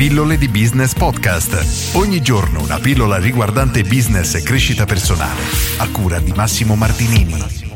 Pillole di Business Podcast. Ogni giorno una pillola riguardante business e crescita personale. A cura di Massimo Martinini.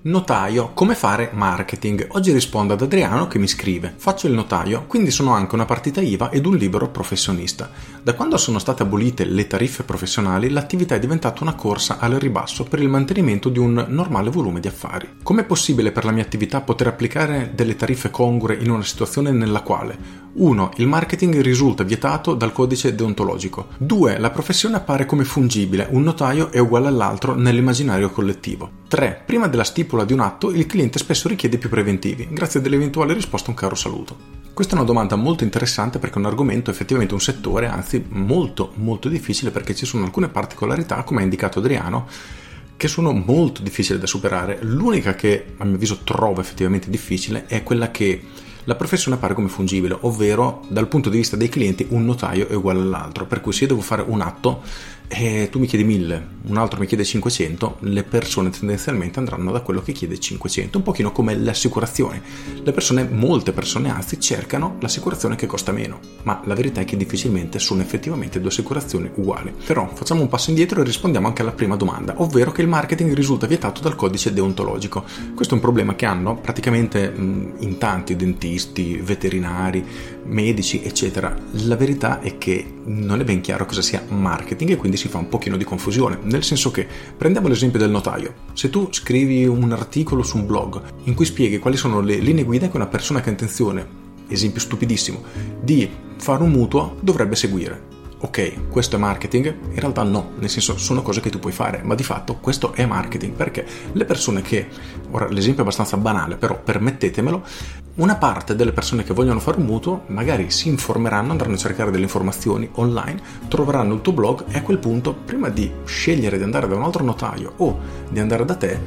Notaio, come fare marketing? Oggi rispondo ad Adriano che mi scrive: Faccio il notaio, quindi sono anche una partita IVA ed un libero professionista. Da quando sono state abolite le tariffe professionali, l'attività è diventata una corsa al ribasso per il mantenimento di un normale volume di affari. Com'è possibile per la mia attività poter applicare delle tariffe congrue in una situazione nella quale 1. Il marketing risulta vietato dal codice deontologico. 2. La professione appare come fungibile, un notaio è uguale all'altro nell'immaginario collettivo. 3. Prima della stipula di un atto il cliente spesso richiede più preventivi, grazie all'eventuale risposta un caro saluto. Questa è una domanda molto interessante perché è un argomento effettivamente un settore, anzi molto molto difficile perché ci sono alcune particolarità, come ha indicato Adriano, che sono molto difficili da superare. L'unica che a mio avviso trovo effettivamente difficile è quella che la professione appare come fungibile, ovvero dal punto di vista dei clienti un notaio è uguale all'altro, per cui se io devo fare un atto e tu mi chiedi 1000, un altro mi chiede 500, le persone tendenzialmente andranno da quello che chiede 500, un pochino come le assicurazioni. Le persone, molte persone anzi, cercano l'assicurazione che costa meno, ma la verità è che difficilmente sono effettivamente due assicurazioni uguali. Però facciamo un passo indietro e rispondiamo anche alla prima domanda, ovvero che il marketing risulta vietato dal codice deontologico. Questo è un problema che hanno praticamente in tanti dentisti, veterinari, medici, eccetera. La verità è che non è ben chiaro cosa sia marketing e quindi si fa un pochino di confusione, nel senso che prendiamo l'esempio del notaio. Se tu scrivi un articolo su un blog in cui spieghi quali sono le linee guida che una persona che ha intenzione, esempio stupidissimo, di fare un mutuo dovrebbe seguire ok, questo è marketing? In realtà no, nel senso sono cose che tu puoi fare, ma di fatto questo è marketing perché le persone che, ora l'esempio è abbastanza banale, però permettetemelo, una parte delle persone che vogliono fare un mutuo magari si informeranno, andranno a cercare delle informazioni online, troveranno il tuo blog e a quel punto, prima di scegliere di andare da un altro notaio o di andare da te,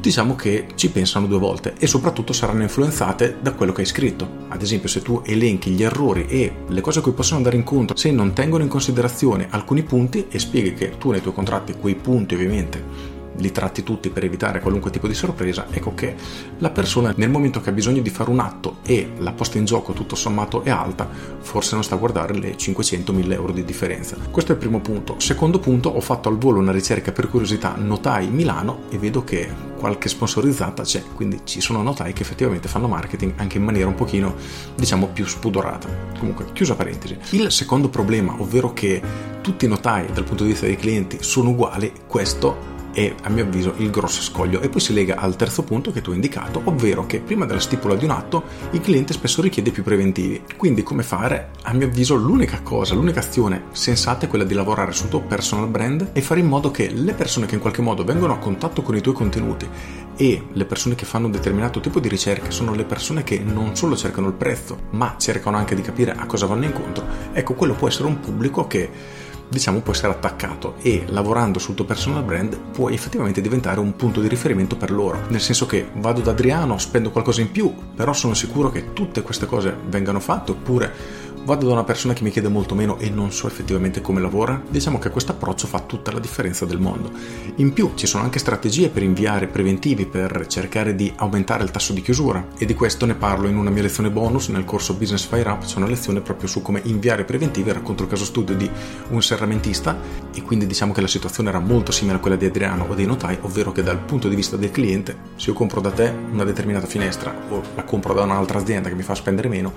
diciamo che ci pensano due volte e soprattutto saranno influenzate da quello che hai scritto. Ad esempio, se tu elenchi gli errori e le cose a cui possono andare incontro, se non tengono in considerazione alcuni punti e spieghi che tu nei tuoi contratti quei punti ovviamente li tratti tutti per evitare qualunque tipo di sorpresa, ecco che la persona nel momento che ha bisogno di fare un atto e la posta in gioco tutto sommato è alta, forse non sta a guardare le 500-1000 euro di differenza. Questo è il primo punto. Secondo punto, ho fatto al volo una ricerca per curiosità notai Milano e vedo che qualche sponsorizzata c'è, quindi ci sono notai che effettivamente fanno marketing anche in maniera un pochino, diciamo, più spudorata. Comunque, chiusa parentesi. Il secondo problema, ovvero che tutti i notai dal punto di vista dei clienti sono uguali, questo è a mio avviso il grosso scoglio e poi si lega al terzo punto che tu hai indicato, ovvero che prima della stipula di un atto il cliente spesso richiede più preventivi. Quindi come fare? A mio avviso l'unica cosa, l'unica azione sensata è quella di lavorare sul tuo personal brand e fare in modo che le persone che in qualche modo vengono a contatto con i tuoi contenuti e le persone che fanno un determinato tipo di ricerca sono le persone che non solo cercano il prezzo, ma cercano anche di capire a cosa vanno incontro. Ecco, quello può essere un pubblico che diciamo può essere attaccato e lavorando sul tuo personal brand puoi effettivamente diventare un punto di riferimento per loro. Nel senso che vado da Adriano spendo qualcosa in più però sono sicuro che tutte queste cose vengano fatte oppure vado da una persona che mi chiede molto meno e non so effettivamente come lavora, diciamo che questo approccio fa tutta la differenza del mondo. In più ci sono anche strategie per inviare preventivi per cercare di aumentare il tasso di chiusura. E di questo ne parlo in una mia lezione bonus. Nel corso Business Fire Up, c'è una lezione proprio su come inviare preventivi, racconto il caso studio di un serramentista. E quindi diciamo che la situazione era molto simile a quella di Adriano o dei notai, ovvero che dal punto di vista del cliente, se io compro da te una determinata finestra o la compro da un'altra azienda che mi fa spendere meno,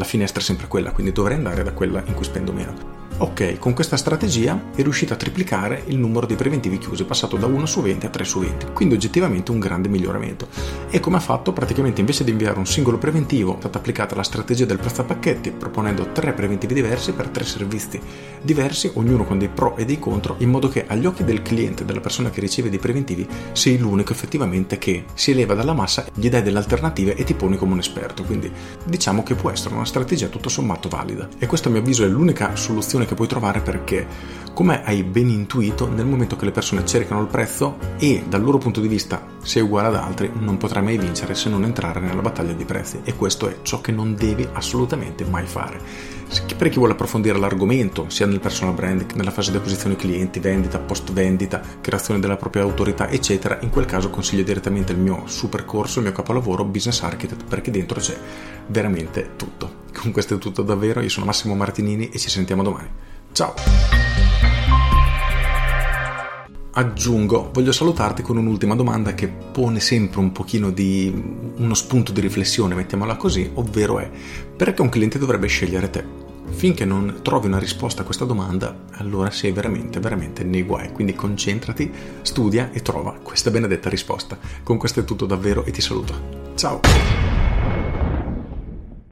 la finestra è sempre quella, quindi dovrei andare da quella in cui spendo meno. Ok, con questa strategia è riuscito a triplicare il numero di preventivi chiusi, passato da 1 su 20 a 3 su 20, quindi oggettivamente un grande miglioramento. E come ha fatto? Praticamente invece di inviare un singolo preventivo, è stata applicata la strategia del prezzo a pacchetti, proponendo tre preventivi diversi per tre servizi diversi, ognuno con dei pro e dei contro, in modo che agli occhi del cliente, della persona che riceve dei preventivi, sei l'unico effettivamente che si eleva dalla massa, gli dai delle alternative e ti poni come un esperto. Quindi diciamo che può essere una strategia tutto sommato valida. E questa a mio avviso è l'unica soluzione che puoi trovare perché, come hai ben intuito, nel momento che le persone cercano il prezzo e dal loro punto di vista sei uguale ad altri, non potrai mai vincere se non entrare nella battaglia di prezzi e questo è ciò che non devi assolutamente mai fare. Per chi vuole approfondire l'argomento, sia nel personal branding, nella fase di acquisizione clienti, vendita, post vendita, creazione della propria autorità, eccetera, in quel caso consiglio direttamente il mio super corso, il mio capolavoro Business Architect, perché dentro c'è veramente tutto. Con questo è tutto davvero, io sono Massimo Martinini e ci sentiamo domani. Ciao! Aggiungo, voglio salutarti con un'ultima domanda che pone sempre un pochino di uno spunto di riflessione, mettiamola così, ovvero è perché un cliente dovrebbe scegliere te? Finché non trovi una risposta a questa domanda, allora sei veramente, veramente nei guai. Quindi concentrati, studia e trova questa benedetta risposta. Con questo è tutto davvero e ti saluto. Ciao!